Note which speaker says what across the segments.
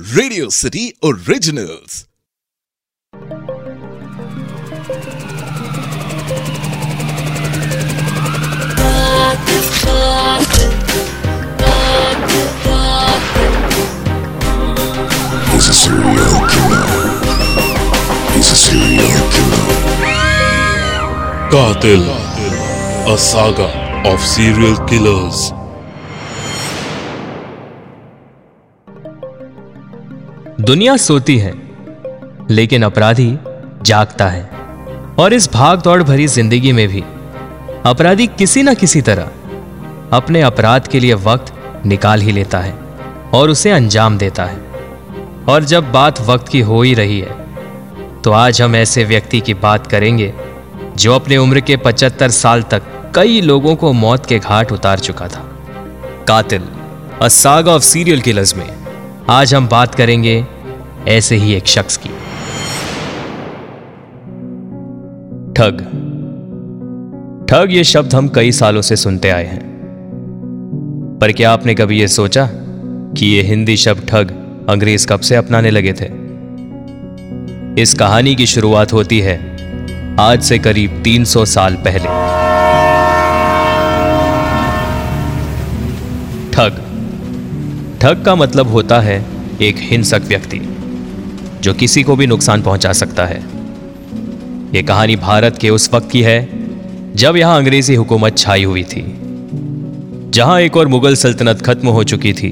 Speaker 1: Radio City Originals.
Speaker 2: He's a serial killer. He's a serial killer.
Speaker 3: Qatil, a saga of serial killers.
Speaker 4: दुनिया सोती है, लेकिन अपराधी जागता है। और इस भाग दौड़ भरी ज़िंदगी में भी अपराधी किसी ना किसी तरह अपने अपराध के लिए वक्त निकाल ही लेता है और उसे अंजाम देता है। और जब बात वक्त की हो ही रही है तो आज हम ऐसे व्यक्ति की बात करेंगे जो अपने उम्र के 75 साल तक कई लोगों को मौत के घाट उतार चुका था। कातिल a saga of serial killers में आज हम बात करेंगे ऐसे ही एक शख्स की। ठग। ठग ये शब्द हम कई सालों से सुनते आए हैं। पर क्या आपने कभी यह सोचा कि यह हिंदी शब्द ठग अंग्रेज़ कब से अपनाने लगे थे? इस कहानी की शुरुआत होती है आज से करीब 300 साल पहले। ठग। ठग का मतलब होता है एक हिंसक व्यक्ति। जो किसी को भी नुकसान पहुँचा सकता है। यह कहानी भारत के उस वक्त की है, जब यहाँ अंग्रेज़ी हुकूमत छाई हुई थी। जहाँ एक और मुगल सल्तनत खत्म हो चुकी थी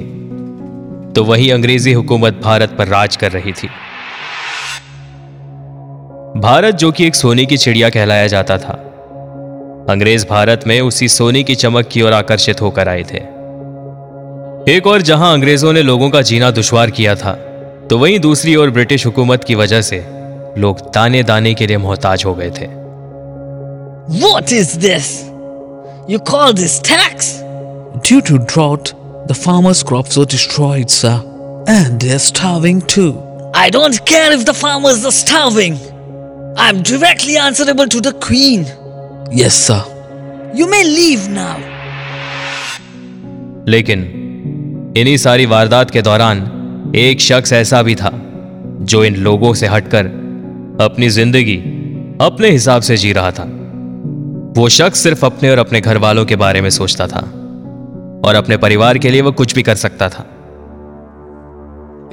Speaker 4: तो वहीं अंग्रेज़ी हुकूमत भारत पर राज कर रही थी। भारत, जो कि एक सोने की चिड़िया कहलाया जाता था, अंग्रेज़ भारत में उसी सोने की चमक की ओर आकर्षित होकर आए थे। एक और जहाँ अंग्रेज़ों ने लोगों का जीना दुश्वार किया था तो वहीं दूसरी ओर ब्रिटिश हुकूमत की वजह से लोग दाने दाने के लिए मोहताज हो गए थे।
Speaker 5: What is this you call
Speaker 6: this tax due to drought the farmers crop destroyed and starving too I
Speaker 5: don't care if the farmers are starving I am directly answerable to the queen
Speaker 6: yes sir
Speaker 5: you may leave now
Speaker 4: लेकिन इन्हीं सारी वारदात के दौरान एक शख्स ऐसा भी था, जो इन लोगों से हटकर अपनी ज़िंदगी अपने हिसाब से जी रहा था। वो शख्स सिर्फ़ अपने और अपने घर वालों के बारे में सोचता था और अपने परिवार के लिए वो कुछ भी कर सकता था।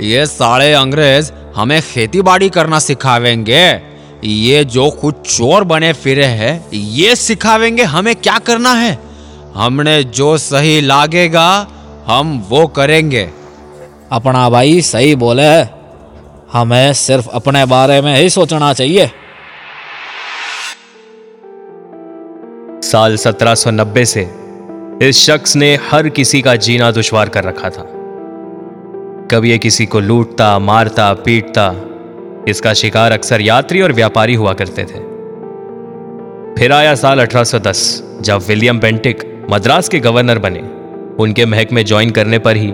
Speaker 7: ये सारे अंग्रेज़ हमें खेती बाड़ी करना सिखावेंगे। ये जो कुछ चोर बने फिरे हैं, ये सिखावेंगे हमें क्या करना है। हमने जो सही लागेगा, हम वो करेंगे।
Speaker 6: अपना भाई सही बोले, हमें सिर्फ़ अपने बारे में ही सोचना चाहिए।
Speaker 4: साल 1790 से इस शख्स ने हर किसी का जीना दुश्वार कर रखा था। कभी ये किसी को लूटता, मारता, पीटता, इसका शिकार अक्सर यात्री और व्यापारी हुआ करते थे। फिर आया साल 1810 जब विलियम बेंटिक मद्रास के गवर्नर बने। उनके महकमे ज्वाइन करने पर ही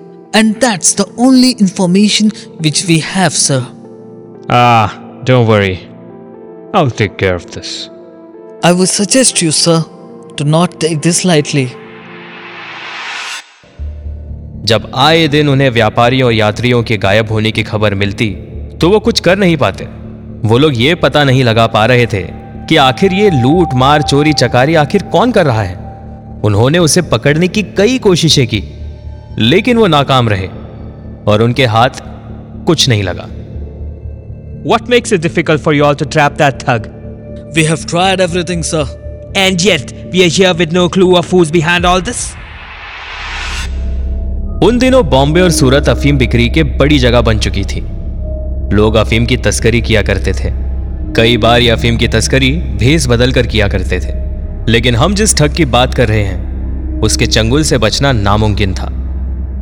Speaker 3: And
Speaker 6: that's the only information which we have, sir.
Speaker 8: Ah, don't worry. I'll take care of this.
Speaker 6: I would suggest you, sir, to not take this lightly.
Speaker 4: जब आए दिन उन्हें व्यापारियों और यात्रियों के गायब होने की खबर मिलती तो वो कुछ कर नहीं पाते वो लोग ये पता नहीं लगा पा रहे थे कि आखिर ये लूट मार चोरी चकारी आखिर कौन कर रहा है उन्होंने उसे पकड़ने की कई कोशिशें की लेकिन वो नाकाम रहे और उनके हाथ कुछ नहीं लगा
Speaker 9: What makes it difficult for you all to trap that thug?
Speaker 6: We have tried everything, sir.
Speaker 9: And yet, we are here with no clue of who's behind all this?
Speaker 4: उन दिनों बॉम्बे और सूरत अफीम बिक्री के बड़ी जगह बन चुकी थी लोग अफीम की तस्करी किया करते थे कई बार ये अफीम की तस्करी भेस बदल कर किया करते थे लेकिन हम जिस ठग की बात कर रहे हैं उसके चंगुल से बचना नामुमकिन था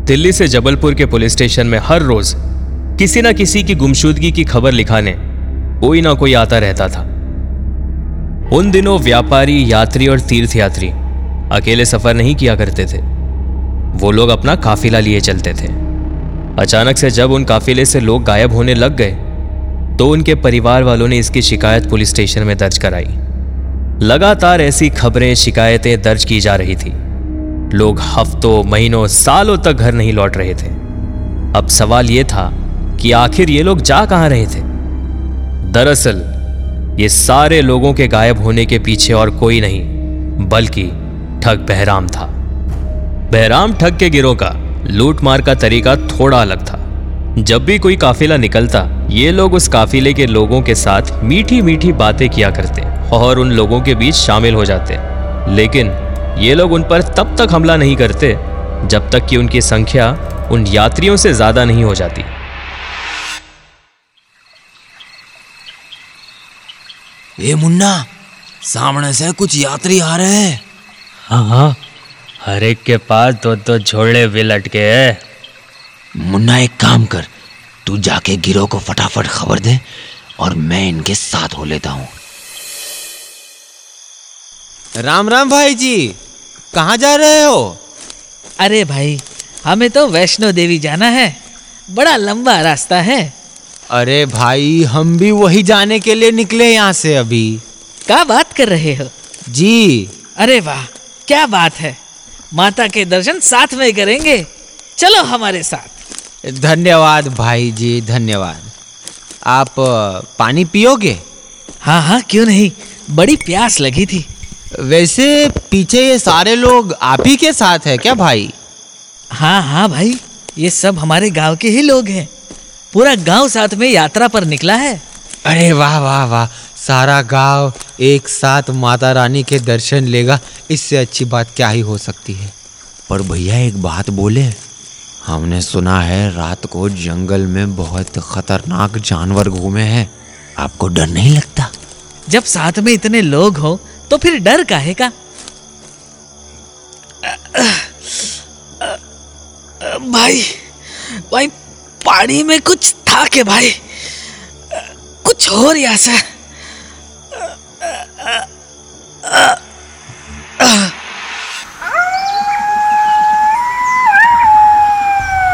Speaker 4: दिल्ली से जबलपुर के पुलिस स्टेशन में हर रोज किसी ना किसी की गुमशुदगी की खबर लिखाने कोई ना कोई आता रहता था। उन दिनों व्यापारी, यात्री और तीर्थयात्री अकेले सफ़र नहीं किया करते थे। वो लोग अपना काफिला लिए चलते थे। अचानक से जब उन काफिले से लोग गायब होने लग गए तो उनके परिवार वालों ने इसकी शिकायत पुलिस स्टेशन में दर्ज कराई। लगातार ऐसी खबरें, शिकायतें दर्ज की जा रही थी। लोग हफ्तों, महीनों, सालों तक घर नहीं लौट रहे थे। अब सवाल यह था कि आखिर ये लोग जा कहाँ रहे थे? दरअसल, ये सारे लोगों के गायब होने के पीछे और कोई नहीं, बल्कि ठग बहराम था। बहराम ठग के गिरोह का, लूट मार का तरीका थोड़ा अलग था। जब भी कोई काफिला निकलता, ये लोग उस काफिले के लोगों के साथ मीठी मीठी बातें किया करते और उन लोगों के बीच शामिल हो जाते। लेकिन ये लोग उन पर तब तक हमला नहीं करते जब तक कि उनकी संख्या उन यात्रियों से ज़्यादा नहीं हो जाती।
Speaker 7: ए मुन्ना सामने से कुछ यात्री आ रहे हैं।
Speaker 4: हाँ हाँ हर एक के पास दो दो झोले भी लटके हैं।
Speaker 7: मुन्ना एक काम कर तू जाके गिरोह को फटाफट खबर दे और मैं इनके साथ हो लेता हूँ। राम राम भाई जी। कहाँ जा रहे हो?
Speaker 6: अरे भाई हमें तो वैष्णो देवी जाना है। बड़ा लंबा रास्ता है।
Speaker 7: अरे भाई हम भी वही जाने के लिए निकले यहाँ से अभी।
Speaker 6: क्या बात कर रहे हो?
Speaker 7: जी।
Speaker 6: अरे वाह क्या बात है। माता के दर्शन साथ में करेंगे। चलो हमारे साथ।
Speaker 7: धन्यवाद भाई जी धन्यवाद। आप पानी पियोगे?
Speaker 6: हाँ हाँ क्यों नहीं? बड़ी प्यास लगी थी।
Speaker 7: वैसे पीछे ये सारे लोग आप ही के साथ है क्या भाई?
Speaker 6: हाँ हाँ भाई ये सब हमारे गाँव के ही लोग हैं। पूरा गाँव साथ में यात्रा पर निकला है।
Speaker 7: अरे वाह वाह वाह सारा गाँव एक साथ माता रानी के दर्शन लेगा इससे अच्छी बात क्या ही हो सकती है। पर भैया एक बात बोले हमने सुना है रात को जंगल में बहुत खतरनाक जानवर घूमे हैं। आपको डर नहीं लगता?
Speaker 6: जब साथ में इतने लोग हो तो फिर डर काहे का? भाई भाई, पानी में कुछ था के भाई? कुछ हो रहा सा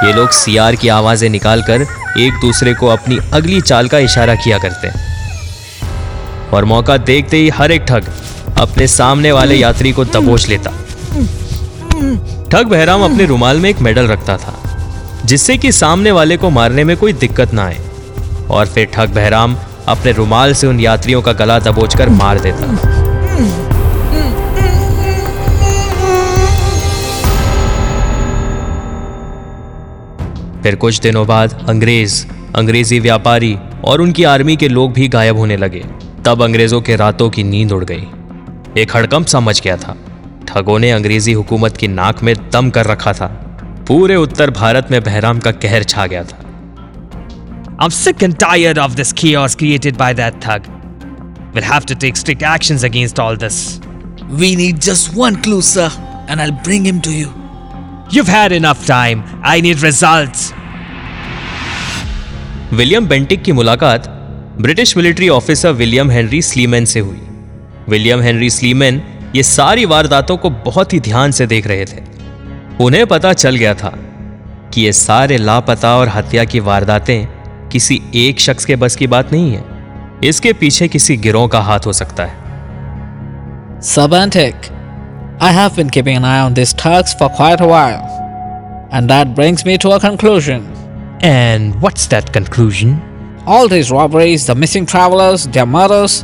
Speaker 4: ये लोग सियार की आवाज़ें निकालकर एक दूसरे को अपनी अगली चाल का इशारा किया करते और मौका देखते ही हर एक ठग अपने सामने वाले यात्री को दबोच लेता। ठग बहराम अपने रुमाल में एक मेडल रखता था, जिससे कि सामने वाले को मारने में कोई दिक्कत ना आए, और फिर ठग बहराम अपने रुमाल से उन यात्रियों का गला दबोचकर मार देता। फिर कुछ दिनों बाद अंग्रेज़, अंग्रेज़ी व्यापारी और उनकी आर्मी के लोग भी गायब होने लगे। तब अंग्रेज़ों के रातों की नींद उड़ गई। एक हड़कंप सा मच गया था ठगों ने अंग्रेज़ी हुकूमत की नाक में दम कर रखा था पूरे उत्तर भारत में बहराम का कहर छा गया था
Speaker 9: I'm sick and tired of this chaos created by that thug. We'll have to take strict actions against all this.
Speaker 6: We need just one clue, sir, and I'll bring him to you.
Speaker 9: You've had enough time. I need results.
Speaker 4: William Bentinck की मुलाकात British military officer William Henry Sleeman से हुई William Henry Sleeman ये सारी वारदातों को बहुत ही ध्यान से देख रहे थे उन्हें पता चल गया था कि ये सारे लापता और हत्या की वारदातें किसी एक शख्स के बस की बात नहीं है इसके पीछे किसी गिरोह का हाथ हो सकता है
Speaker 10: Sabantic, I have been keeping an eye on these thugs for quite a while. And that brings me to a conclusion.
Speaker 9: And what's that conclusion?
Speaker 10: All these robberies, the missing travelers, their murders,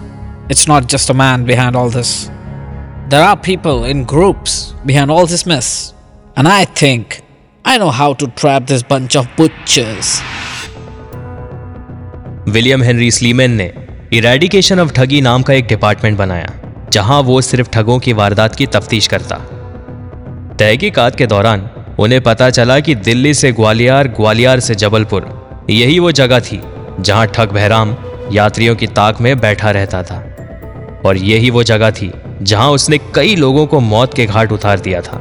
Speaker 10: it's not just a man behind all this. There are people in groups behind all this mess. And I think, I know how to trap this bunch of butchers.
Speaker 4: William Henry Sleeman ने eradication of thuggee नाम का एक department बनाया, जहाँ वो सिर्फ़ ठगों की वारदात की तफ्तीश करता तहकीकात के दौरान उन्हें पता चला कि दिल्ली से ग्वालियर ग्वालियर से जबलपुर, यही वो जगह थी जहाँ ठग बहराम यात्रियों की ताक में बैठा रहता था और यही वो जगह थी जहाँ उसने कई लोगों को मौत के घाट उतार दिया था।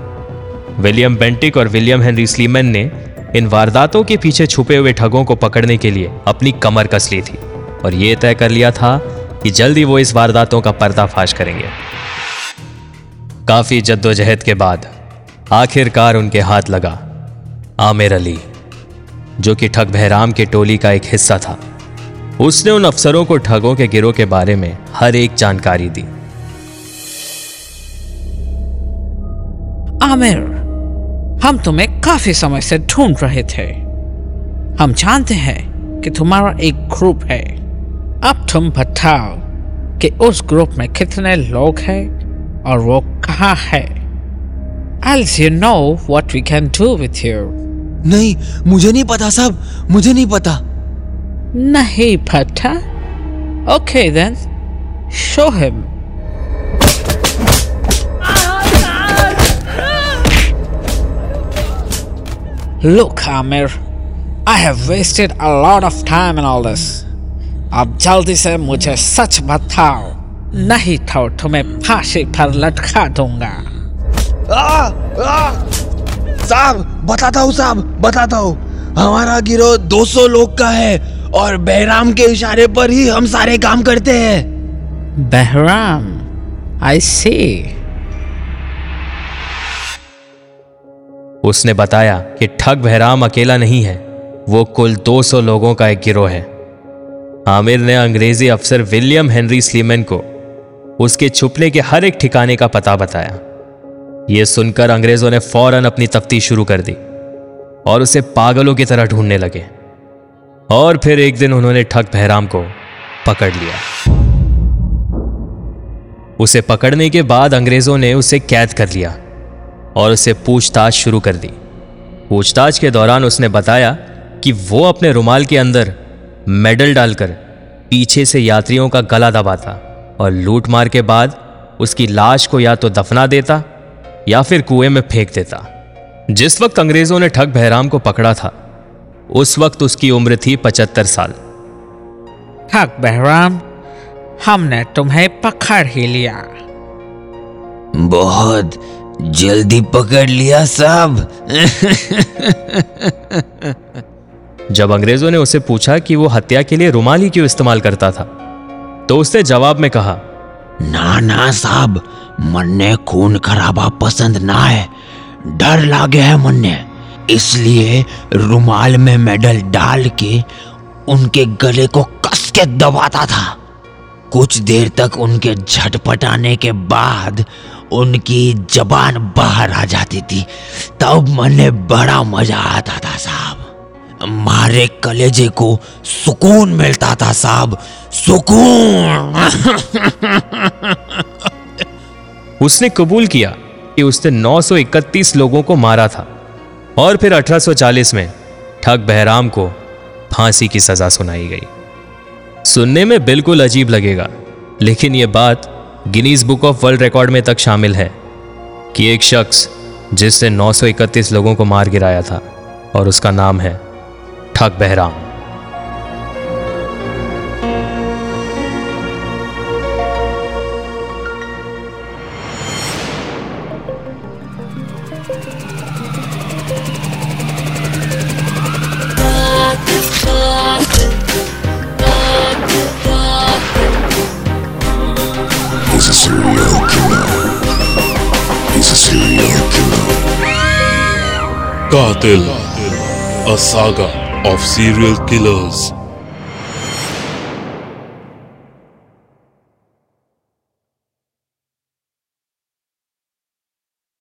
Speaker 4: विलियम बेंटिक और विलियम हेनरी स्लीमैन ने इन वारदातों के पीछे छुपे हुए ठगों को पकड़ने के लिए अपनी कमर कस ली थी और ये तय कर लिया था कि जल्दी वो इस वारदातों का पर्दाफाश करेंगे। काफ़ी जद्दोजहद के बाद आखिरकार उनके हाथ लगा आमिर अली, जो कि ठग बहराम के टोली का एक हिस्सा था। उसने उन अफसरों को ठगों के गिरोह के बारे में हर एक जानकारी दी।
Speaker 10: आमिर हम तुम्हें काफ़ी समय से ढूंढ रहे थे। हम जानते हैं कि तुम्हारा एक ग्रुप है। अब तुम बताओ कि उस ग्रुप में कितने लोग हैं और वो कहाँ है। Else you know what we can do with you.
Speaker 11: नहीं मुझे नहीं पता साहब मुझे नहीं पता।
Speaker 10: नहीं पता? Okay then, show him. Look, Amir, I have wasted a lot of time in all this. अब जल्दी से मुझे सच बताओ नहीं तो तुम्हें फांसी पर लटका दूँगा
Speaker 7: साहब बताता हूँ साहब बताता हूँ हमारा गिरोह 200 लोग का है और बहराम के इशारे पर ही हम सारे काम करते हैं।
Speaker 10: बहराम आई सी
Speaker 4: उसने बताया कि ठग बहराम अकेला नहीं है वो कुल 200 लोगों का एक गिरोह है। आमिर ने अंग्रेज़ी अफसर विलियम हेनरी स्लीमन को उसके छुपने के हर एक ठिकाने का पता बताया। यह सुनकर अंग्रेज़ों ने फ़ौरन अपनी तफ्तीश शुरू कर दी और उसे पागलों की तरह ढूँढने लगे। और फिर एक दिन उन्होंने ठग बहराम को पकड़ लिया। उसे पकड़ने के बाद अंग्रेज़ों ने उसे कैद कर लिया और उसे पूछताछ शुरू कर दी। पूछताछ के दौरान उसने बताया कि वो अपने रुमाल के अंदर मेडल डालकर पीछे से यात्रियों का गला दबाता और लूट मार के बाद उसकी लाश को या तो दफना देता या फिर कुएँ में फेंक देता। जिस वक्त अंग्रेज़ों ने ठग बहराम को पकड़ा था उस वक्त उसकी उम्र थी पचहत्तर साल।
Speaker 10: ठग बहराम हमने तुम्हें पकड़ ही लिया।
Speaker 7: बहुत जल्दी पकड़ लिया साहब।
Speaker 4: जब अंग्रेज़ों ने उसे पूछा कि वो हत्या के लिए रुमाली क्यों इस्तेमाल करता था तो उसने जवाब में कहा
Speaker 7: ना ना साहब मन्ने खून खराबा पसंद ना है डर लागे है मन्ने। इसलिए रुमाल में मेडल डाल के उनके गले को कस के दबाता था। कुछ देर तक उनके झटपटाने के बाद उनकी जबान बाहर आ जाती थी। तब मैंने बड़ा मज़ा आता था साहब। मारे कलेजे को सुकून मिलता था साहब। सुकून!
Speaker 4: उसने कबूल किया कि उसने 931 लोगों को मारा था। और फिर 1840 में ठग बहराम को फांसी की सजा सुनाई गई। सुनने में बिल्कुल अजीब लगेगा, लेकिन यह बात Guinness book of world record में तक शामिल है कि एक शख्स जिसने 931 लोगों को मार गिराया था और उसका नाम है ठग Bahram.
Speaker 3: Qatil, a saga of serial killers.